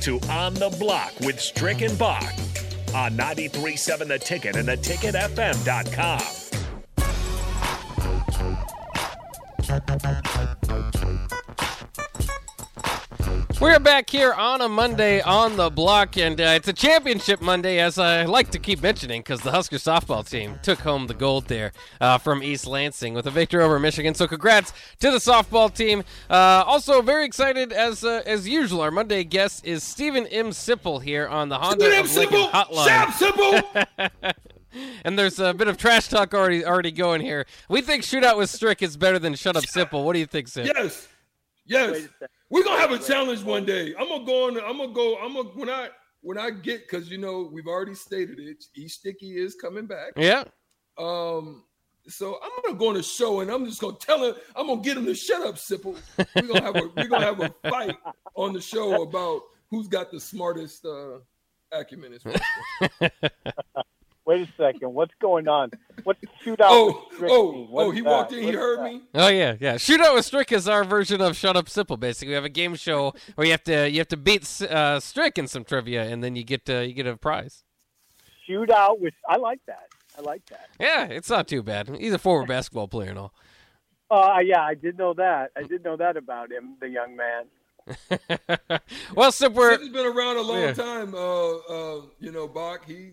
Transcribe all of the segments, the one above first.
to On the Block with Strick and Bach on 93.7 The Ticket and theticketfm.com. We're back here on a Monday on the block, and uh, it's a championship Monday, as I like to keep mentioning, because the Husker softball team took home the gold there uh, from East Lansing with a victory over Michigan. So, congrats to the softball team. Uh, also, very excited as uh, as usual. Our Monday guest is Stephen M. Sipple here on the Honda of Lincoln Hotline. and there's a bit of trash talk already already going here. We think shootout with Strick is better than shut up Sipple. What do you think, Sip? Yes, yes. We're gonna have a challenge one day. I'm gonna go on. I'm gonna go. I'm gonna when I when I get because you know we've already stated it. E Sticky is coming back. Yeah. Um. So I'm gonna go on a show and I'm just gonna tell him. I'm gonna get him to shut up, Sipple. We're gonna have a we're gonna have a fight on the show about who's got the smartest uh, acumen. As Wait a second. What's going on? What's shootout? Oh, oh, oh! He walked in. He heard that? me. Oh yeah, yeah. Shootout with Strick is our version of Shut Up Sipple. Basically, we have a game show where you have to you have to beat uh, Strick in some trivia, and then you get uh, you get a prize. Shootout with I like that. I like that. Yeah, it's not too bad. He's a former basketball player and all. Uh, yeah, I did know that. I did know that about him, the young man. well, Sip, we're He's been around a long Yeah. time. Uh, uh, you know, Bach. He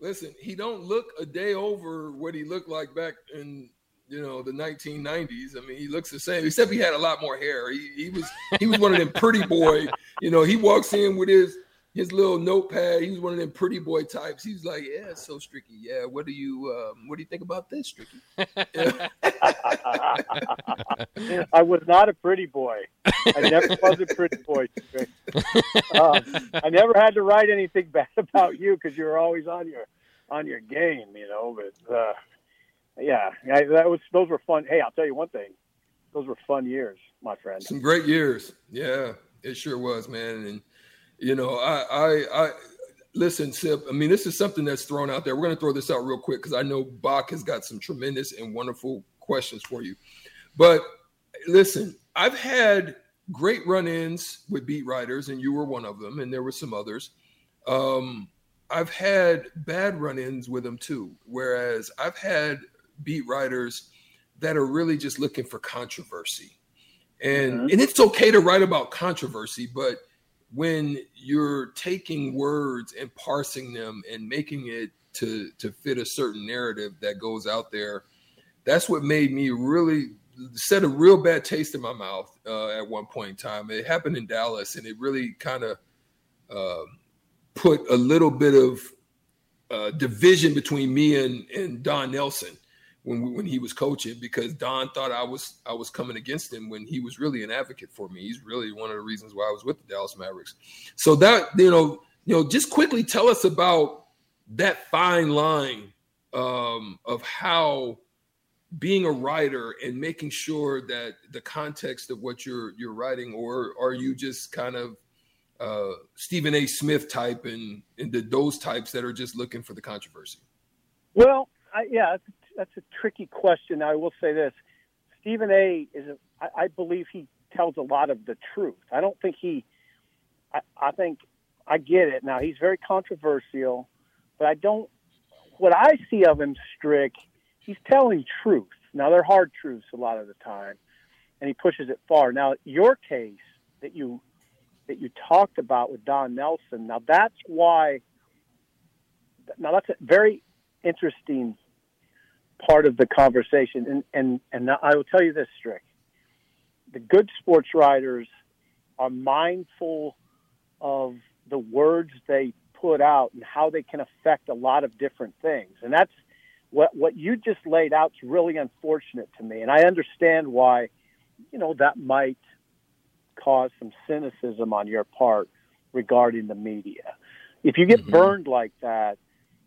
listen. He don't look a day over what he looked like back in you know the 1990s. I mean, he looks the same, except he had a lot more hair. He, he was he was one of them pretty boy. You know, he walks in with his his little notepad. He was one of them pretty boy types. He's like, yeah, so Stricky. Yeah, what do you um, what do you think about this, Stricky? I was not a pretty boy. I never was a pretty boy. Um, I never had to write anything bad about you because you were always on your on your game, you know. But uh, yeah, I, that was those were fun. Hey, I'll tell you one thing; those were fun years, my friend. Some great years. Yeah, it sure was, man. And you know, I I I listen, Sip. I mean, this is something that's thrown out there. We're gonna throw this out real quick because I know Bach has got some tremendous and wonderful questions for you. But listen, I've had great run-ins with beat writers, and you were one of them, and there were some others. Um, I've had bad run-ins with them too. Whereas I've had beat writers that are really just looking for controversy. And and it's okay to write about controversy, but when you're taking words and parsing them and making it to to fit a certain narrative that goes out there, that's what made me really set a real bad taste in my mouth uh, at one point in time. It happened in Dallas, and it really kind of uh, put a little bit of uh, division between me and and Don Nelson when when he was coaching because Don thought I was I was coming against him when he was really an advocate for me. He's really one of the reasons why I was with the Dallas Mavericks. So that you know you know just quickly tell us about that fine line um, of how being a writer and making sure that the context of what you're you're writing or are you just kind of uh, Stephen A. Smith type and, and the, those types that are just looking for the controversy. Well, I, yeah, that's, a tricky question. I will say this: Stephen A. is, a, I, I believe he tells a lot of the truth. I don't think he, I, I think I get it. Now he's very controversial, but I don't. What I see of him, Strick, he's telling truth. Now they're hard truths a lot of the time, and he pushes it far. Now your case that you that you talked about with Don Nelson. Now that's why. Now that's a very interesting part of the conversation, and and and I will tell you this, Strick. The good sports writers are mindful of the words they put out and how they can affect a lot of different things, and that's what what you just laid out is really unfortunate to me, and I understand why, you know, that might cause some cynicism on your part regarding the media. If you get Mhm. burned like that,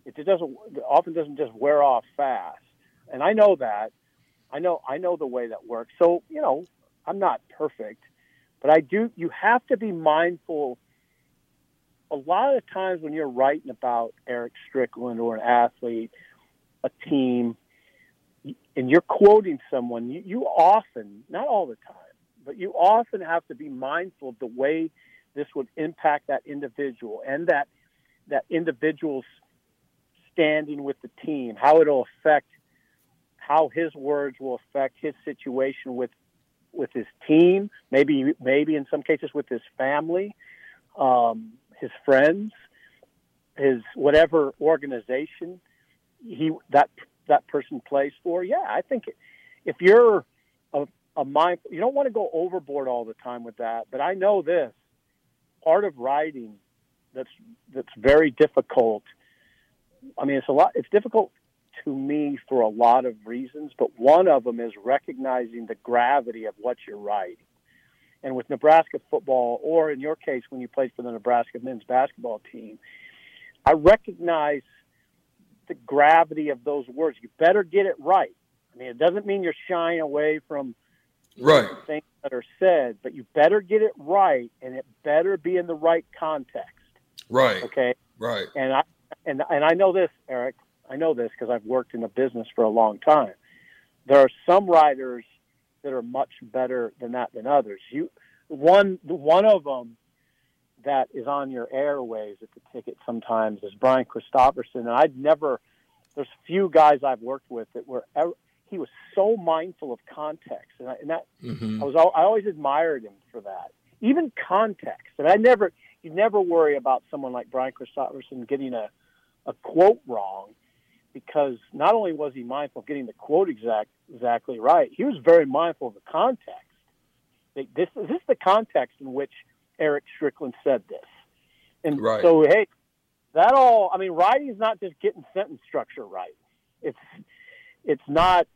it doesn't it often doesn't just wear off fast. And I know that. I know I know the way that works. So, you know, I'm not perfect, but I do you have to be mindful a lot of times when you're writing about Eric Strickland or an athlete, a team, and you're quoting someone, you, you often, not all the time, but you often have to be mindful of the way this would impact that individual and that that individual's standing with the team, how it'll affect how his words will affect his situation with with his team, maybe maybe in some cases with his family, um, his friends, his whatever organization he that that person plays for. Yeah, I think if you're a, a mindful, you don't want to go overboard all the time with that. But I know this part of writing that's that's very difficult. I mean, it's a lot. It's difficult to me for a lot of reasons, but one of them is recognizing the gravity of what you're writing. And with Nebraska football, or in your case, when you played for the Nebraska men's basketball team, I recognize the gravity of those words. You better get it right. I mean, it doesn't mean you're shying away from right things that are said, but you better get it right, and it better be in the right context. Right. Okay. Right. And I and and I know this, Eric. I know this because I've worked in the business for a long time. There are some writers that are much better than that than others. You one one of them that is on your airways at the ticket sometimes is Brian Christopherson, and I'd never. There's few guys I've worked with that were ever, he was so mindful of context, and, I, and that mm-hmm. I was I always admired him for that. Even context, and I never you never worry about someone like Brian Christopherson getting a a quote wrong because not only was he mindful of getting the quote exact exactly right, he was very mindful of the context. This is this the context in which Eric Strickland said this. And right. so, hey, that all, I mean, writing is not just getting sentence structure right. It's, it's not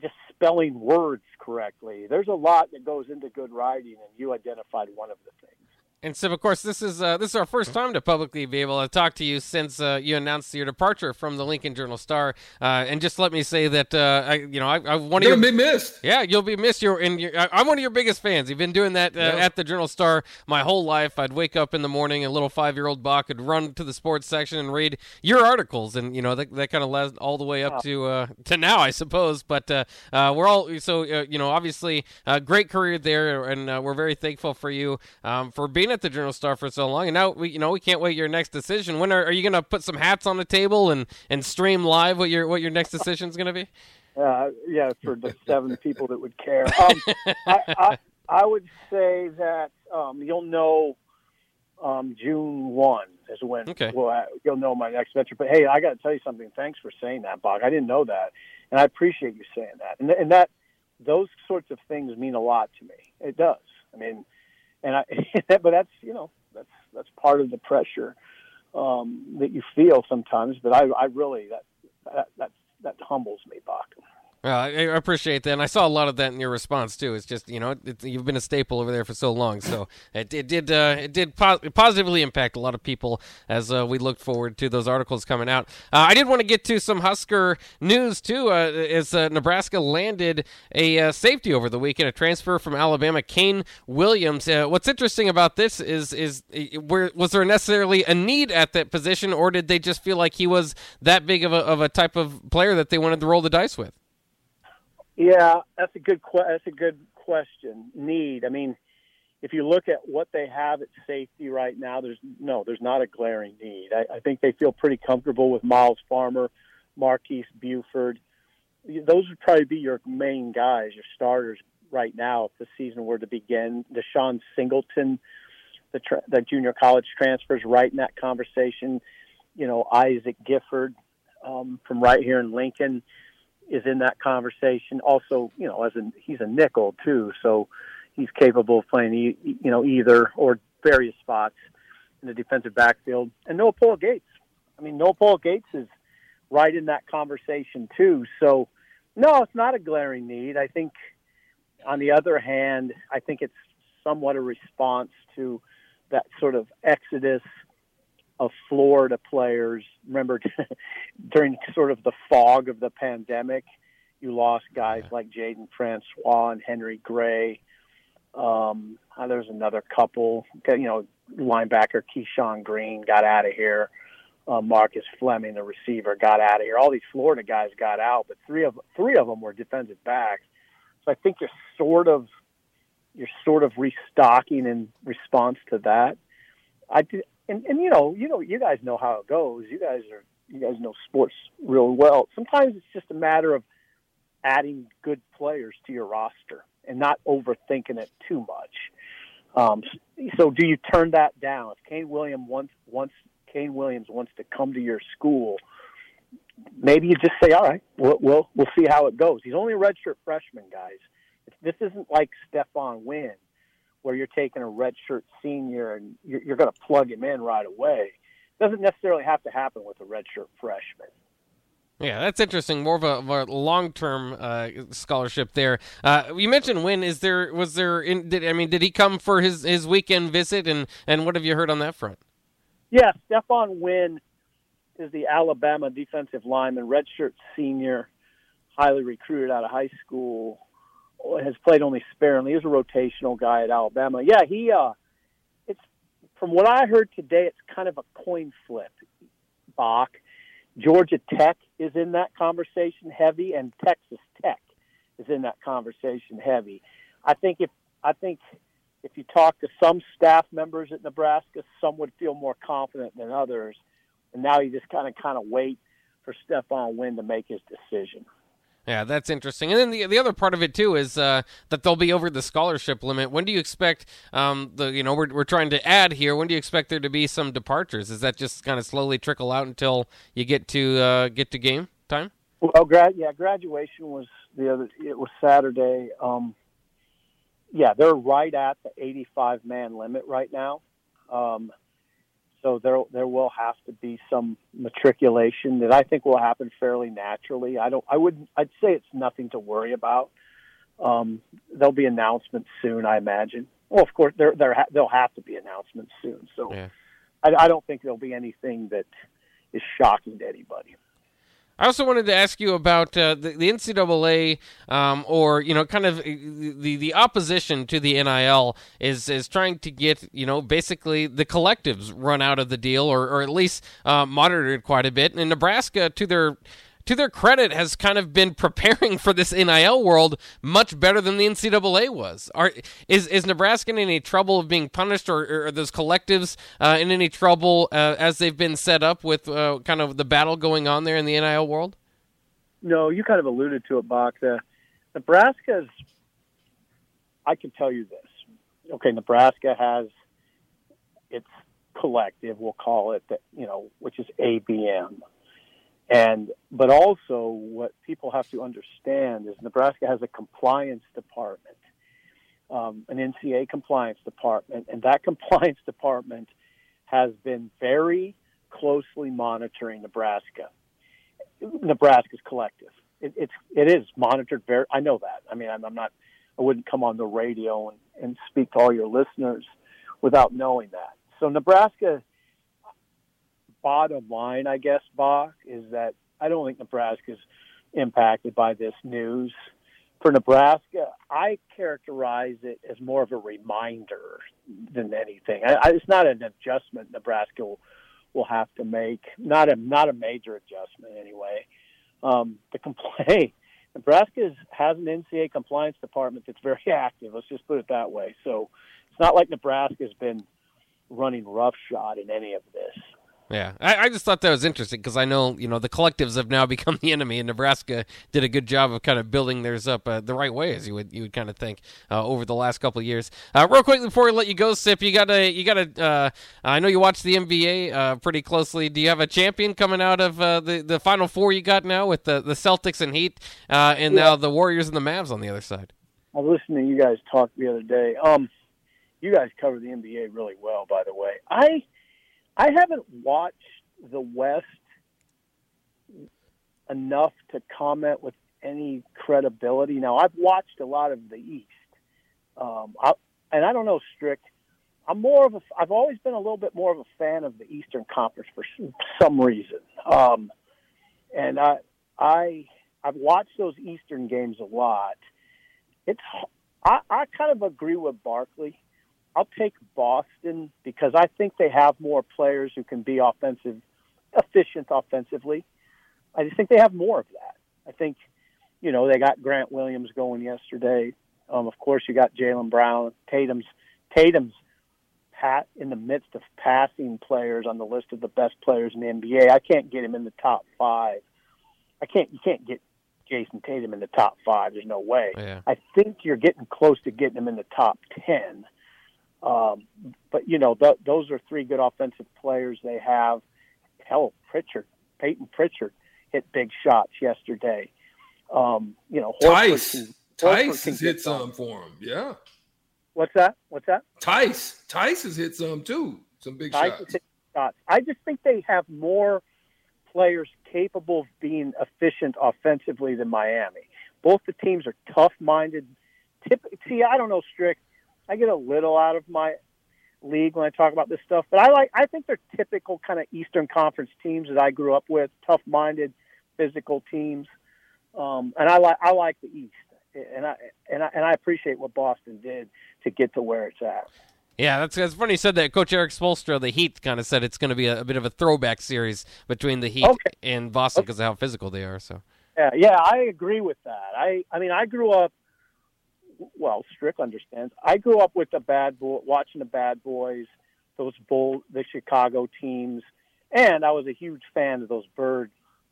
just spelling words correctly. There's a lot that goes into good writing, and you identified one of the things. And so, of course, this is uh, this is our first time to publicly be able to talk to you since uh, you announced your departure from the Lincoln Journal Star. Uh, and just let me say that uh, I, you know, I, I one You're of your be missed. Yeah, you'll be missed. You're in. Your, I'm one of your biggest fans. You've been doing that uh, Yeah. at the Journal Star my whole life. I'd wake up in the morning, a little five year old Bach would run to the sports section and read your articles, and you know that, that kind of led all the way up to uh, to now, I suppose. But uh, uh, we're all so uh, you know, obviously, great career there, and uh, we're very thankful for you um, for being at the Journal Star for so long. And now we, you know, we can't wait your next decision. When are, are you going to put some hats on the table and, and stream live what your what your next decision is going to be? Uh, yeah, for the seven people that would care. Um, I, I, I would say that um, you'll know um, June 1 is when Okay. well, I, you'll know my next venture. But hey, I got to tell you something. Thanks for saying that, Bach. I didn't know that. And I appreciate you saying that. And, and that those sorts of things mean a lot to me. It does. I mean, and I, but that's, you know, that's, that's part of the pressure um, that you feel sometimes. But I, I really, that, that, that, that humbles me, Bach. Well, I, appreciate that, and I saw a lot of that in your response too. It's just you know it, you've been a staple over there for so long, so it, it did uh, it did po- positively impact a lot of people as uh, we looked forward to those articles coming out. Uh, I did want to get to some Husker news too, uh, as uh, Nebraska landed a uh, safety over the weekend, a transfer from Alabama, Kaine Williams. Uh, what's interesting about this is is uh, where was there necessarily a need at that position, or did they just feel like he was that big of a, of a type of player that they wanted to roll the dice with? Yeah, that's a good que- that's a good question. Need. I mean, if you look at what they have at safety right now, there's no, there's not a glaring need. I, I think they feel pretty comfortable with Myles Farmer, Marques Buford. Those would probably be your main guys, your starters right now if the season were to begin. DeShon Singleton, the tra- the junior college transfers, right in that conversation. You know, Isaac Gifford um, from right here in Lincoln is in that conversation. Also, you know, as a he's a nickel too, so he's capable of playing e- you know either or various spots in the defensive backfield. And Noa Pola-Gates. I mean, Noa Pola-Gates is right in that conversation too. So, no, it's not a glaring need. I think, on the other hand, I think it's somewhat a response to that sort of exodus of Florida players. Remember, during sort of the fog of the pandemic, you lost guys like Jaiden Francois and Henry Gray. Um, uh, there's another couple, you know, linebacker Keyshawn Greene got out of here. Uh, Marcus Fleming, the receiver, got out of here. All these Florida guys got out, but three of three of them were defensive backs. So I think you're sort of you're sort of restocking in response to that. I and, and you know, you know, you guys know how it goes. You guys are, you guys know sports real well. Sometimes it's just a matter of adding good players to your roster and not overthinking it too much. Um, so, do you turn that down if Kaine Williams wants wants Kaine Williams wants to come to your school? Maybe you just say, "All right, we'll we'll, we'll see how it goes." He's only a redshirt freshman, guys. If This isn't like Stephon Wynn, where you're taking a redshirt senior and you're, you're going to plug him in right away. Doesn't necessarily have to happen with a redshirt freshman. Yeah, that's interesting. More of a, a long-term uh, scholarship there. Uh, you mentioned Wynn. Is there was there? In, did I mean did he come for his, his weekend visit? And and what have you heard on that front? Yeah, Stephon Wynn is the Alabama defensive lineman, redshirt senior, highly recruited out of high school. Has played only sparingly. He's a rotational guy at Alabama. Yeah, he. Uh, it's from what I heard today. It's kind of a coin flip. Bach Georgia Tech is in that conversation heavy, and Texas Tech is in that conversation heavy. I think if I think if you talk to some staff members at Nebraska, some would feel more confident than others. And now you just kind of kind of wait for Stephon Wynn to make his decision. Yeah, that's interesting. And then the the other part of it too is uh, that they'll be over the scholarship limit. When do you expect um, the you know we're we're trying to add here? When do you expect there to be some departures? Is that just kind of slowly trickle out until you get to uh, get to game time? Well, grad yeah, graduation was the other. It was Saturday. Um, yeah, they're right at the 85 man limit right now. Um, so there there will have to be some matriculation that I think will happen fairly naturally. I don't I would I'd say it's nothing to worry about. Um, there'll be announcements soon, I imagine. Well, of course there there ha- there'll have to be announcements soon. So yeah. I, I don't think there'll be anything that is shocking to anybody. I also wanted to ask you about uh, the, the, NCAA, um, or you know, kind of uh, the the opposition to the NIL is is trying to get you know basically the collectives run out of the deal, or or at least uh, monitored quite a bit. And Nebraska, to their to their credit, has kind of been preparing for this NIL world much better than the NCAA was. Are is is Nebraska in any trouble of being punished, or, or are those collectives uh, in any trouble uh, as they've been set up with uh, kind of the battle going on there in the NIL world? No, you kind of alluded to it, Bach. The Nebraska's. I can tell you this. Okay, Nebraska has its collective, we'll call it, that you know, which is ABM and but also what people have to understand is Nebraska has a compliance department, um, an NCA compliance department, and that compliance department has been very closely monitoring Nebraska. Nebraska's collective. It, it's it is monitored very. I know that. I mean, I'm, I'm not. I wouldn't come on the radio and, and speak to all your listeners without knowing that. So Nebraska bottom line, I guess, Bach, is that I don't think Nebraska's impacted by this news. For Nebraska, I characterize it as more of a reminder than anything. I, I, it's not an adjustment Nebraska will, will have to make. Not a not a major adjustment anyway. Um, the complaint. Nebraska has an NCA compliance department that's very active. Let's just put it that way. So it's not like Nebraska's been running roughshod in any of this. Yeah, I, I, just thought that was interesting because I know you know the collectives have now become the enemy, and Nebraska did a good job of kind of building theirs up uh, the right way, as you would you would kind of think uh, over the last couple of years. Uh, real quickly before we let you go, Sip, you got a you got a. Uh, I know you watch the NBA uh, pretty closely. Do you have a champion coming out of uh, the the Final Four you got now with the the Celtics and Heat, and yeah. now the Warriors and the Mavs on the other side? I was listening to you guys talk the other day. Um, you guys cover the NBA really well, by the way. I I haven't watched the West enough to comment with any credibility. Now, I've watched a lot of the East, um, I, and I don't know, Strick. I'm more of a. I've always been a little bit more of a fan of the Eastern Conference for some reason, um, and I, I, I've watched those Eastern games a lot. It's. I, I kind of agree with Barkley. I'll take Boston because I think they have more players who can be offensive, efficient offensively. I just think they have more of that. I think, you know, they got Grant Williams going yesterday. Um, of course, you got Jaylen Brown. Tatum's Tatum's pat in the midst of passing players on the list of the best players in the NBA. I can't get him in the top five. I can't. You can't get Jayson Tatum in the top five. There's no way. Yeah. I think you're getting close to getting him in the top ten. Um, but you know, th- those are three good offensive players they have. Hell, Pritchard, Payton Pritchard hit big shots yesterday. Um, you know, Horford Tice. can- Tice has hit some. for him. Yeah. What's that? What's that? Tice. Tice has hit some too. Some big Tice shots. shots. I just think they have more players capable of being efficient offensively than Miami. Both the teams are tough-minded. Tip, see, I don't know, Strick. I get a little out of my league when I talk about this stuff, but I like. I think they're typical kind of Eastern Conference teams that I grew up with, tough-minded, physical teams, um, and I like. I like the East, and I and I and I appreciate what Boston did to get to where it's at. Yeah, that's, that's funny you said that. Coach Erik Spoelstra, the Heat, kind of said it's going to be a, a bit of a throwback series between the Heat Okay. and Boston because of how physical they are. So Yeah, yeah, I agree with that. I, I mean, I grew up. Well, Strick understands. I grew up with the bad boy, watching the Bad Boys, those bull, the Chicago teams, and I was a huge fan of those Bird,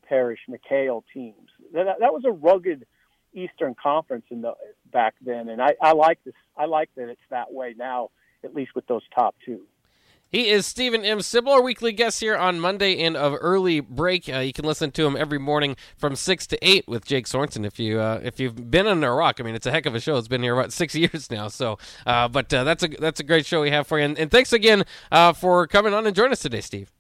Parish, McHale teams. That, that was a rugged Eastern Conference in the back then, and I, I like this. I like that it's that way now, at least with those top two. He is Stephen M. Sipple, our weekly guest here on Monday and of early break. Uh, you can listen to him every morning from six to eight with Jake Sorensen. If you uh, if you've been in Iraq, I mean, it's a heck of a show. It's been here about six years now. So, uh, but uh, that's a that's a great show we have for you. And, and thanks again uh, for coming on and joining us today, Steve.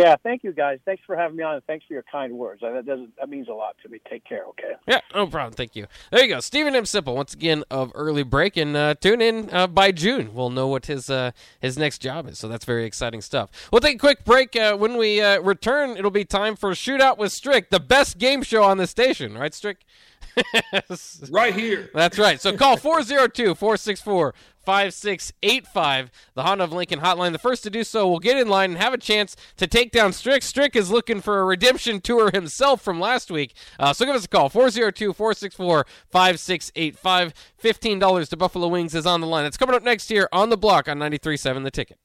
Yeah, thank you guys. Thanks for having me on, and thanks for your kind words. That doesn't that means a lot to me. Take care. Okay. Yeah, no problem. Thank you. There you go, Stephen M. Sipple once again of early break, and uh, tune in uh, by June. We'll know what his uh, his next job is. So that's very exciting stuff. We'll take a quick break. Uh, when we uh, return, it'll be time for Shootout with Strick, the best game show on the station, right, Strick? Right here. That's right. So call 402 464 5685, the Honda of Lincoln hotline. The first to do so will get in line and have a chance to take down Strick. Strick is looking for a redemption tour himself from last week. Uh, so give us a call 402 464 5685. $15 to Buffalo Wings is on the line. It's coming up next here on the block on 93.7 The Ticket.